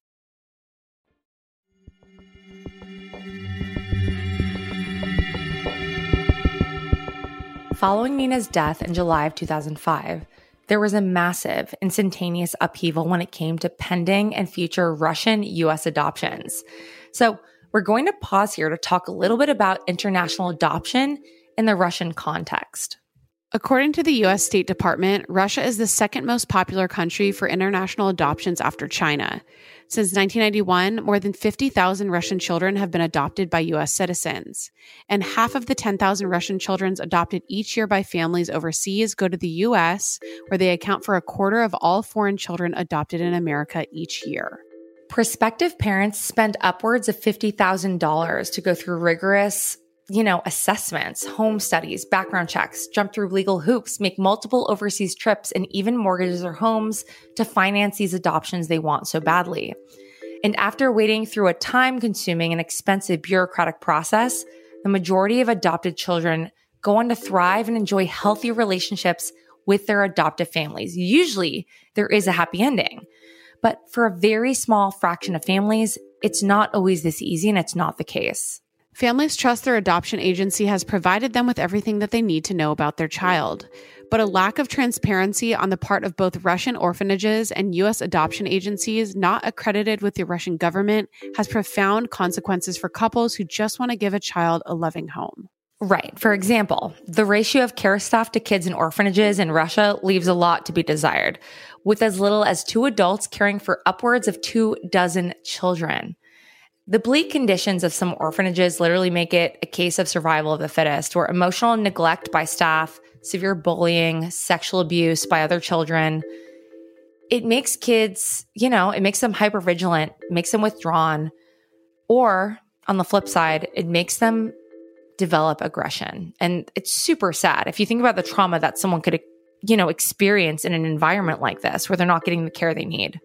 Following Nina's death in July of 2005, there was a massive, instantaneous upheaval when it came to pending and future Russian US adoptions. So, we're going to pause here to talk a little bit about international adoption in the Russian context. According to the US State Department, Russia is the second most popular country for international adoptions after China. Since 1991, more than 50,000 Russian children have been adopted by US citizens. And half of the 10,000 Russian children adopted each year by families overseas go to the US, where they account for a quarter of all foreign children adopted in America each year. Prospective parents spend upwards of $50,000 to go through rigorous, you know, assessments, home studies, background checks, jump through legal hoops, make multiple overseas trips, and even mortgages their homes to finance these adoptions they want so badly. And after waiting through a time consuming and expensive bureaucratic process, the majority of adopted children go on to thrive and enjoy healthy relationships with their adoptive families. Usually there is a happy ending, but for a very small fraction of families, it's not always this easy and it's not the case. Families trust their adoption agency has provided them with everything that they need to know about their child. But a lack of transparency on the part of both Russian orphanages and U.S. adoption agencies not accredited with the Russian government has profound consequences for couples who just want to give a child a loving home. Right. For example, the ratio of care staff to kids in orphanages in Russia leaves a lot to be desired, with as little as two adults caring for upwards of two dozen children. The bleak conditions of some orphanages literally make it a case of survival of the fittest, where emotional neglect by staff, severe bullying, sexual abuse by other children, it makes kids, you know, it makes them hypervigilant, makes them withdrawn, or on the flip side, it makes them develop aggression. And it's super sad. If you think about the trauma that someone could, you know, experience in an environment like this where they're not getting the care they need.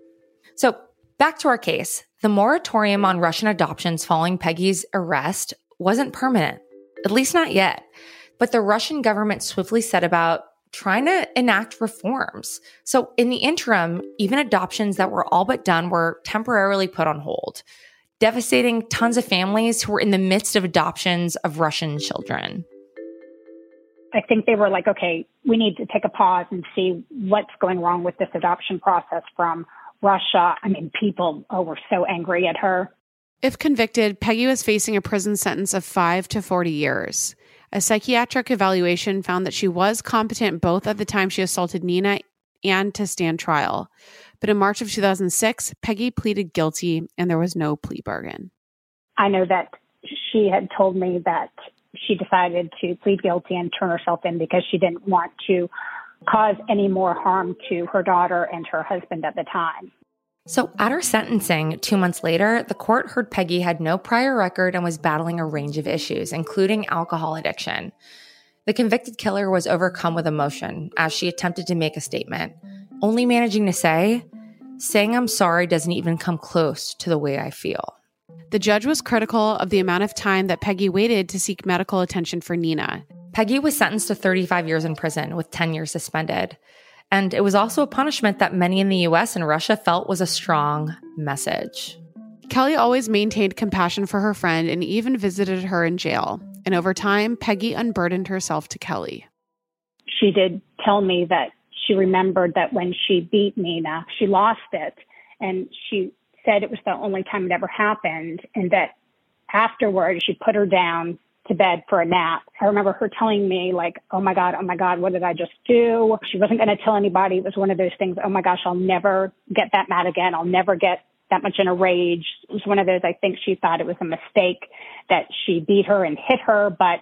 So back to our case. The moratorium on Russian adoptions following Peggy's arrest wasn't permanent, at least not yet. But the Russian government swiftly set about trying to enact reforms. So in the interim, even adoptions that were all but done were temporarily put on hold devastating tons of families who were in the midst of adoptions of Russian children. I think they were like, okay, we need to take a pause and see what's going wrong with this adoption process from Russia. I mean, people oh, were so angry at her. If convicted, Peggy was facing a prison sentence of 5 to 40 years. A psychiatric evaluation found that she was competent both at the time she assaulted Nina and to stand trial. But in March of 2006, Peggy pleaded guilty and there was no plea bargain. I know that she had told me that she decided to plead guilty and turn herself in because she didn't want to cause any more harm to her daughter and her husband at the time. So, at her sentencing two months later, the court heard Peggy had no prior record and was battling a range of issues, including alcohol addiction. The convicted killer was overcome with emotion as she attempted to make a statement only managing to say, saying I'm sorry doesn't even come close to the way I feel. The judge was critical of the amount of time that Peggy waited to seek medical attention for Nina. Peggy was sentenced to 35 years in prison with 10 years suspended. And it was also a punishment that many in the US and Russia felt was a strong message. Kelly always maintained compassion for her friend and even visited her in jail. And over time, Peggy unburdened herself to Kelly. She did tell me that she remembered that when she beat Nina, she lost it. And she said it was the only time it ever happened. And that afterwards, she put her down to bed for a nap. I remember her telling me like, Oh my God, oh my God, what did I just do? She wasn't going to tell anybody. It was one of those things. Oh my gosh, I'll never get that mad again. I'll never get that much in a rage. It was one of those, I think she thought it was a mistake that she beat her and hit her, but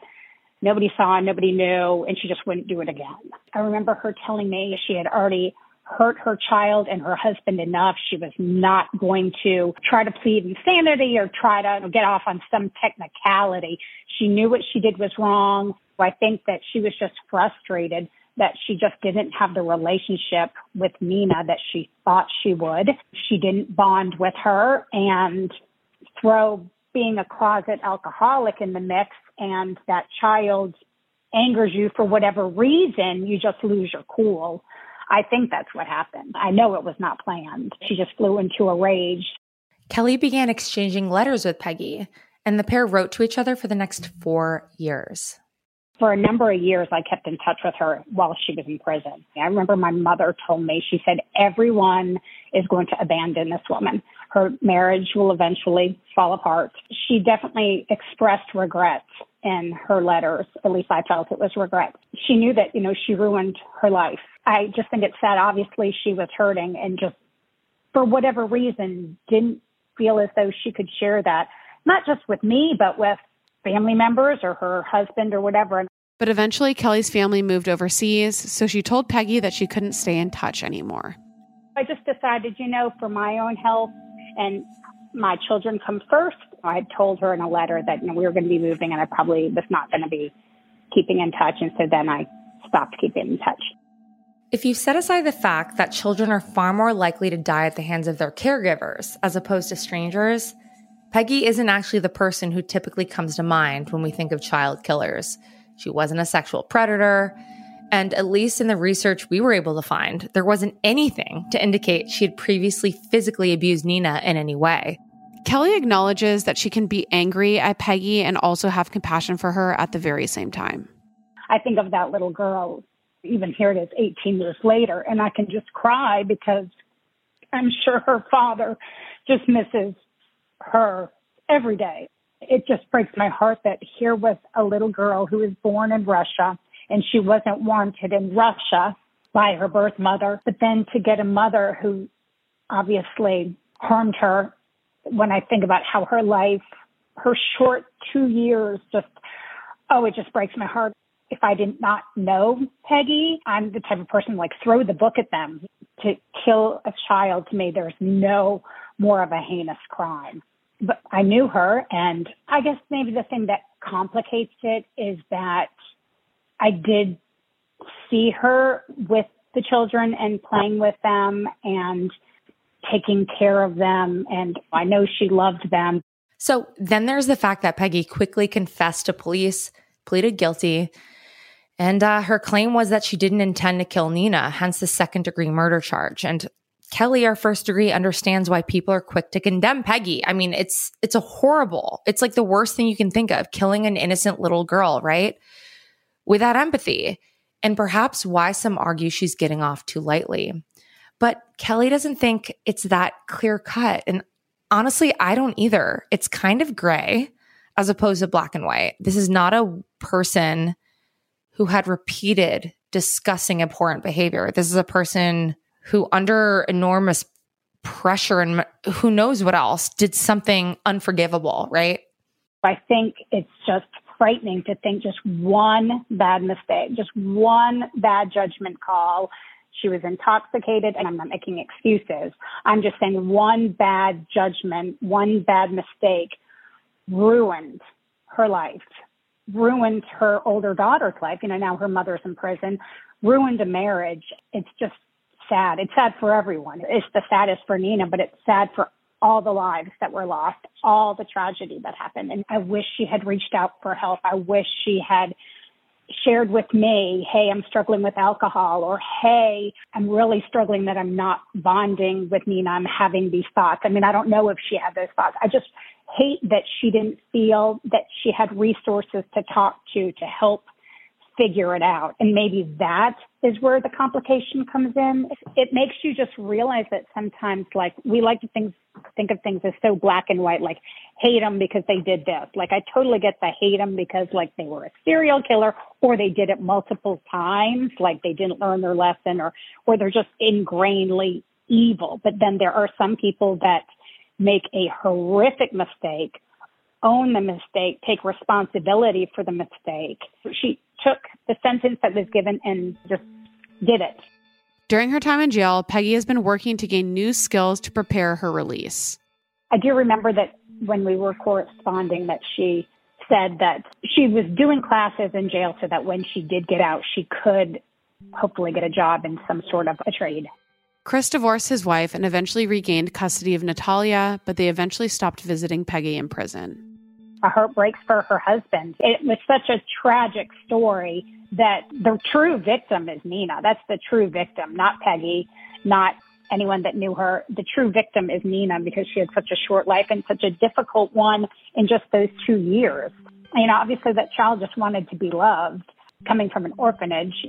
Nobody saw, nobody knew, and she just wouldn't do it again. I remember her telling me she had already hurt her child and her husband enough. She was not going to try to plead insanity or try to get off on some technicality. She knew what she did was wrong. I think that she was just frustrated that she just didn't have the relationship with Nina that she thought she would. She didn't bond with her and throw being a closet alcoholic in the mix and that child angers you for whatever reason, you just lose your cool. I think that's what happened. I know it was not planned. She just flew into a rage. Kelly began exchanging letters with Peggy, and the pair wrote to each other for the next four years. For a number of years, I kept in touch with her while she was in prison. I remember my mother told me, she said, everyone is going to abandon this woman. Her marriage will eventually fall apart. She definitely expressed regrets in her letters. At least I felt it was regret. She knew that, you know, she ruined her life. I just think it's sad. Obviously, she was hurting and just for whatever reason didn't feel as though she could share that, not just with me, but with family members or her husband or whatever. But eventually, Kelly's family moved overseas, so she told Peggy that she couldn't stay in touch anymore. I just decided, you know, for my own health and my children come first. I had told her in a letter that you know, we were going to be moving and I probably was not going to be keeping in touch. And so then I stopped keeping in touch. If you set aside the fact that children are far more likely to die at the hands of their caregivers as opposed to strangers, Peggy isn't actually the person who typically comes to mind when we think of child killers. She wasn't a sexual predator. And at least in the research we were able to find, there wasn't anything to indicate she had previously physically abused Nina in any way. Kelly acknowledges that she can be angry at Peggy and also have compassion for her at the very same time. I think of that little girl, even here it is 18 years later, and I can just cry because I'm sure her father just misses her every day. It just breaks my heart that here was a little girl who was born in Russia and she wasn't wanted in Russia by her birth mother, but then to get a mother who obviously harmed her when I think about how her life, her short two years just, oh, it just breaks my heart. If I did not know Peggy, I'm the type of person like throw the book at them. To kill a child to me, there's no more of a heinous crime. But I knew her, and I guess maybe the thing that complicates it is that I did see her with the children and playing with them and taking care of them. And I know she loved them. So then there's the fact that Peggy quickly confessed to police, pleaded guilty, and uh, her claim was that she didn't intend to kill Nina, hence the second degree murder charge. And Kelly, our first degree, understands why people are quick to condemn Peggy. I mean, it's it's a horrible. It's like the worst thing you can think of, killing an innocent little girl, right? Without empathy. And perhaps why some argue she's getting off too lightly. But Kelly doesn't think it's that clear cut. And honestly, I don't either. It's kind of gray as opposed to black and white. This is not a person who had repeated discussing abhorrent behavior. This is a person who, under enormous pressure and who knows what else, did something unforgivable, right? I think it's just frightening to think just one bad mistake, just one bad judgment call she was intoxicated, and I'm not making excuses. I'm just saying one bad judgment, one bad mistake ruined her life, ruined her older daughter's life. You know, now her mother's in prison, ruined a marriage. It's just sad. It's sad for everyone. It's the saddest for Nina, but it's sad for all the lives that were lost, all the tragedy that happened. And I wish she had reached out for help. I wish she had shared with me, hey, I'm struggling with alcohol, or hey, I'm really struggling that I'm not bonding with Nina. I'm having these thoughts. I mean, I don't know if she had those thoughts. I just hate that she didn't feel that she had resources to talk to to help figure it out. And maybe that is where the complication comes in. It makes you just realize that sometimes, like, we like to think, think of things as so black and white, like, hate them because they did this. Like, I totally get the hate them because, like, they were a serial killer or they did it multiple times, like they didn't learn their lesson or, or they're just ingrainedly evil. But then there are some people that make a horrific mistake own the mistake, take responsibility for the mistake. She took the sentence that was given and just did it. During her time in jail, Peggy has been working to gain new skills to prepare her release. I do remember that when we were corresponding that she said that she was doing classes in jail so that when she did get out, she could hopefully get a job in some sort of a trade. Chris divorced his wife and eventually regained custody of Natalia, but they eventually stopped visiting Peggy in prison a heart breaks for her husband. It was such a tragic story that the true victim is Nina. That's the true victim, not Peggy, not anyone that knew her. The true victim is Nina because she had such a short life and such a difficult one in just those two years. You know, obviously that child just wanted to be loved coming from an orphanage.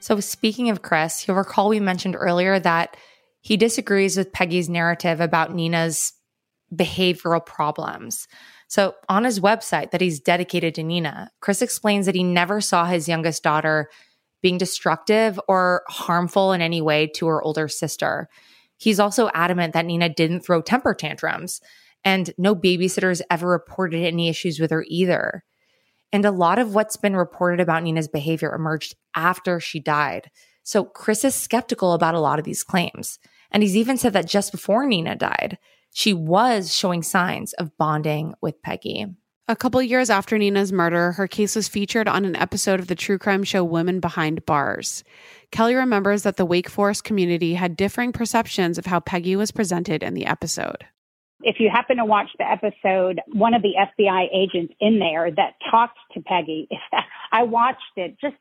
So speaking of Chris, you'll recall we mentioned earlier that he disagrees with Peggy's narrative about Nina's behavioral problems. So, on his website that he's dedicated to Nina, Chris explains that he never saw his youngest daughter being destructive or harmful in any way to her older sister. He's also adamant that Nina didn't throw temper tantrums, and no babysitters ever reported any issues with her either. And a lot of what's been reported about Nina's behavior emerged after she died. So Chris is skeptical about a lot of these claims. And he's even said that just before Nina died, she was showing signs of bonding with Peggy. A couple years after Nina's murder, her case was featured on an episode of the true crime show Women Behind Bars. Kelly remembers that the Wake Forest community had differing perceptions of how Peggy was presented in the episode. If you happen to watch the episode, one of the FBI agents in there that talked to Peggy, I watched it just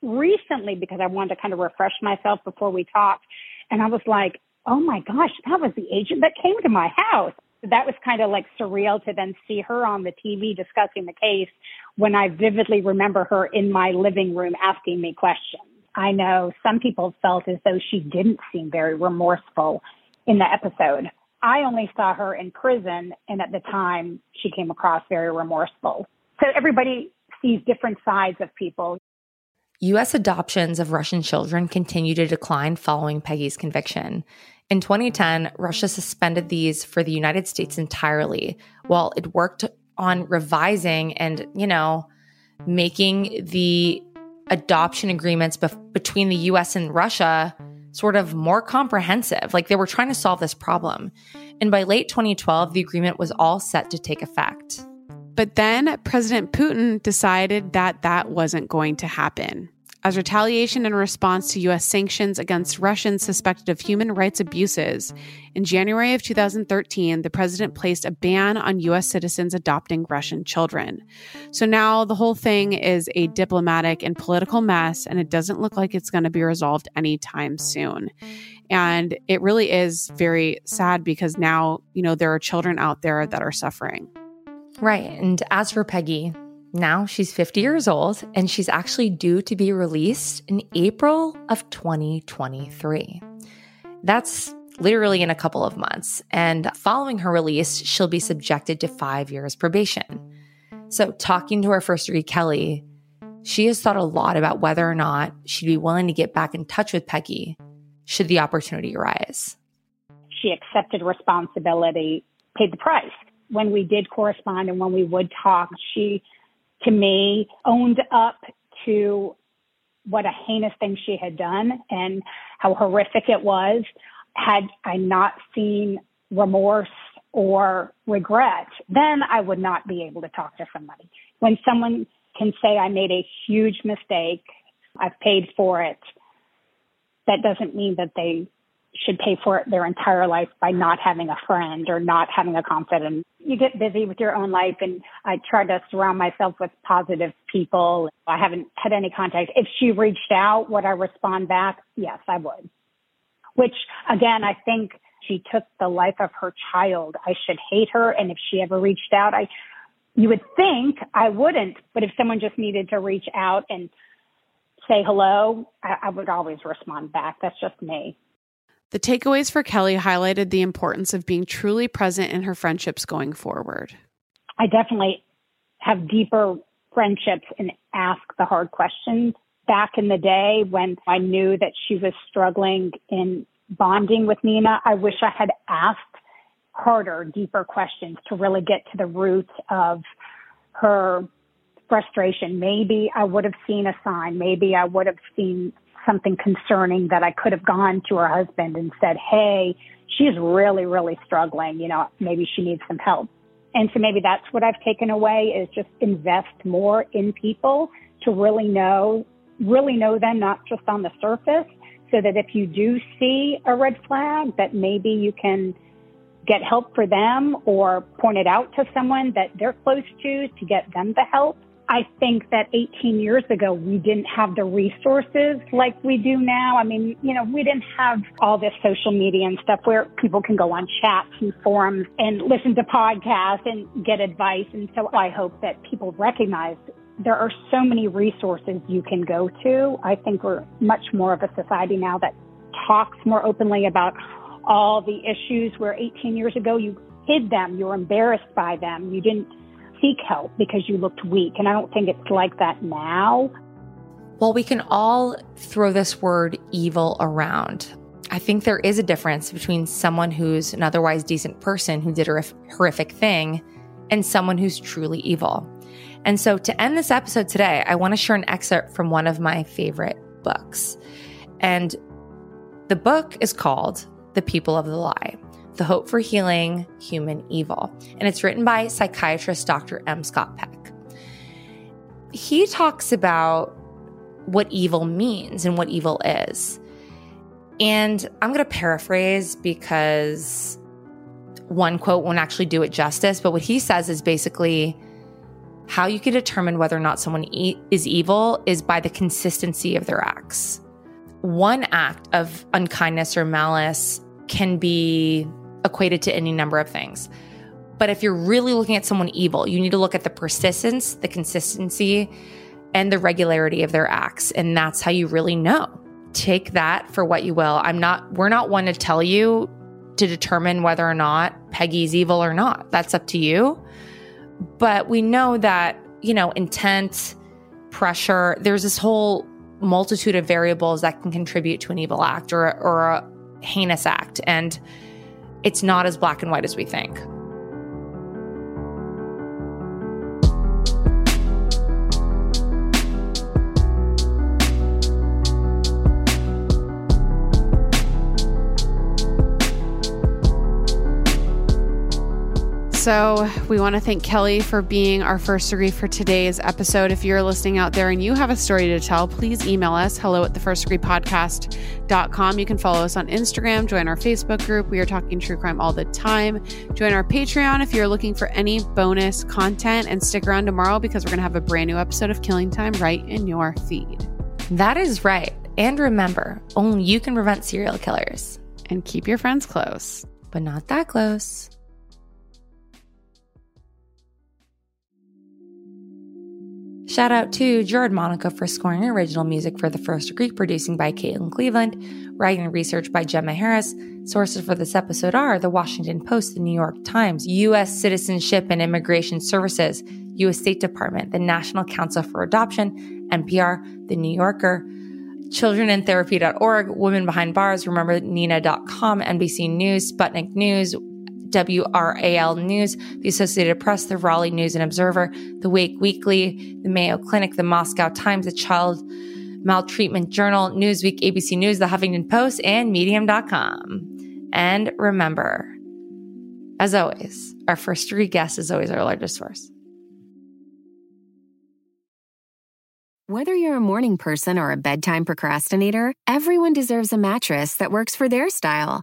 recently because I wanted to kind of refresh myself before we talked. And I was like, oh my gosh, that was the agent that came to my house. That was kind of like surreal to then see her on the TV discussing the case when I vividly remember her in my living room asking me questions. I know some people felt as though she didn't seem very remorseful in the episode. I only saw her in prison, and at the time, she came across very remorseful. So everybody sees different sides of people. U.S. adoptions of Russian children continue to decline following Peggy's conviction. In 2010, Russia suspended these for the United States entirely while it worked on revising and, you know, making the adoption agreements bef- between the US and Russia sort of more comprehensive. Like they were trying to solve this problem. And by late 2012, the agreement was all set to take effect. But then President Putin decided that that wasn't going to happen. As retaliation in response to U.S. sanctions against Russians suspected of human rights abuses, in January of 2013, the president placed a ban on U.S. citizens adopting Russian children. So now the whole thing is a diplomatic and political mess, and it doesn't look like it's going to be resolved anytime soon. And it really is very sad because now, you know, there are children out there that are suffering. Right. And as for Peggy, now she's 50 years old and she's actually due to be released in April of 2023. That's literally in a couple of months. And following her release, she'll be subjected to five years probation. So, talking to her first degree, Kelly, she has thought a lot about whether or not she'd be willing to get back in touch with Peggy should the opportunity arise. She accepted responsibility, paid the price. When we did correspond and when we would talk, she to me, owned up to what a heinous thing she had done and how horrific it was. Had I not seen remorse or regret, then I would not be able to talk to somebody. When someone can say, I made a huge mistake, I've paid for it, that doesn't mean that they should pay for it their entire life by not having a friend or not having a confidant. You get busy with your own life and I try to surround myself with positive people. I haven't had any contact. If she reached out, would I respond back? Yes, I would. Which again, I think she took the life of her child. I should hate her. And if she ever reached out, I, you would think I wouldn't, but if someone just needed to reach out and say hello, I, I would always respond back. That's just me. The takeaways for Kelly highlighted the importance of being truly present in her friendships going forward. I definitely have deeper friendships and ask the hard questions. Back in the day when I knew that she was struggling in bonding with Nina, I wish I had asked harder, deeper questions to really get to the roots of her frustration. Maybe I would have seen a sign. Maybe I would have seen something concerning that I could have gone to her husband and said, Hey, she's really, really struggling. You know, maybe she needs some help. And so maybe that's what I've taken away is just invest more in people to really know, really know them, not just on the surface, so that if you do see a red flag, that maybe you can get help for them or point it out to someone that they're close to to get them the help I think that 18 years ago, we didn't have the resources like we do now. I mean, you know, we didn't have all this social media and stuff where people can go on chats and forums and listen to podcasts and get advice. And so I hope that people recognize there are so many resources you can go to. I think we're much more of a society now that talks more openly about all the issues where 18 years ago you hid them, you were embarrassed by them, you didn't seek help because you looked weak. And I don't think it's like that now. While we can all throw this word evil around, I think there is a difference between someone who's an otherwise decent person who did a horrific thing and someone who's truly evil. And so to end this episode today, I want to share an excerpt from one of my favorite books. And the book is called The People of the Lie The Hope for Healing Human Evil. And it's written by psychiatrist Dr. M. Scott Peck. He talks about what evil means and what evil is. And I'm going to paraphrase because one quote won't actually do it justice, but what he says is basically how you can determine whether or not someone e- is evil is by the consistency of their acts. One act of unkindness or malice can be equated to any number of things. But if you're really looking at someone evil, you need to look at the persistence, the consistency, and the regularity of their acts. And that's how you really know. Take that for what you will. I'm not, we're not one to tell you to determine whether or not Peggy's evil or not. That's up to you. But we know that, you know, intent, pressure, there's this whole multitude of variables that can contribute to an evil act or, or a heinous act. And it's not as black and white as we think. So, we want to thank Kelly for being our first degree for today's episode. If you're listening out there and you have a story to tell, please email us hello at the first degree podcast.com. You can follow us on Instagram, join our Facebook group. We are talking true crime all the time. Join our Patreon if you're looking for any bonus content and stick around tomorrow because we're going to have a brand new episode of Killing Time right in your feed. That is right. And remember, only you can prevent serial killers. And keep your friends close, but not that close. Shout out to Jared Monica for scoring original music for The First Degree, producing by Caitlin Cleveland, writing and research by Gemma Harris. Sources for this episode are The Washington Post, The New York Times, U.S. Citizenship and Immigration Services, U.S. State Department, the National Council for Adoption, NPR, The New Yorker, childrenintherapy.org, Women Behind Bars, Remember Nina.com, NBC News, Sputnik News, WRAL News, the Associated Press, the Raleigh News and Observer, the Wake Weekly, the Mayo Clinic, the Moscow Times, the Child Maltreatment Journal, Newsweek, ABC News, the Huffington Post, and Medium.com. And remember, as always, our first degree guest is always our largest source. Whether you're a morning person or a bedtime procrastinator, everyone deserves a mattress that works for their style.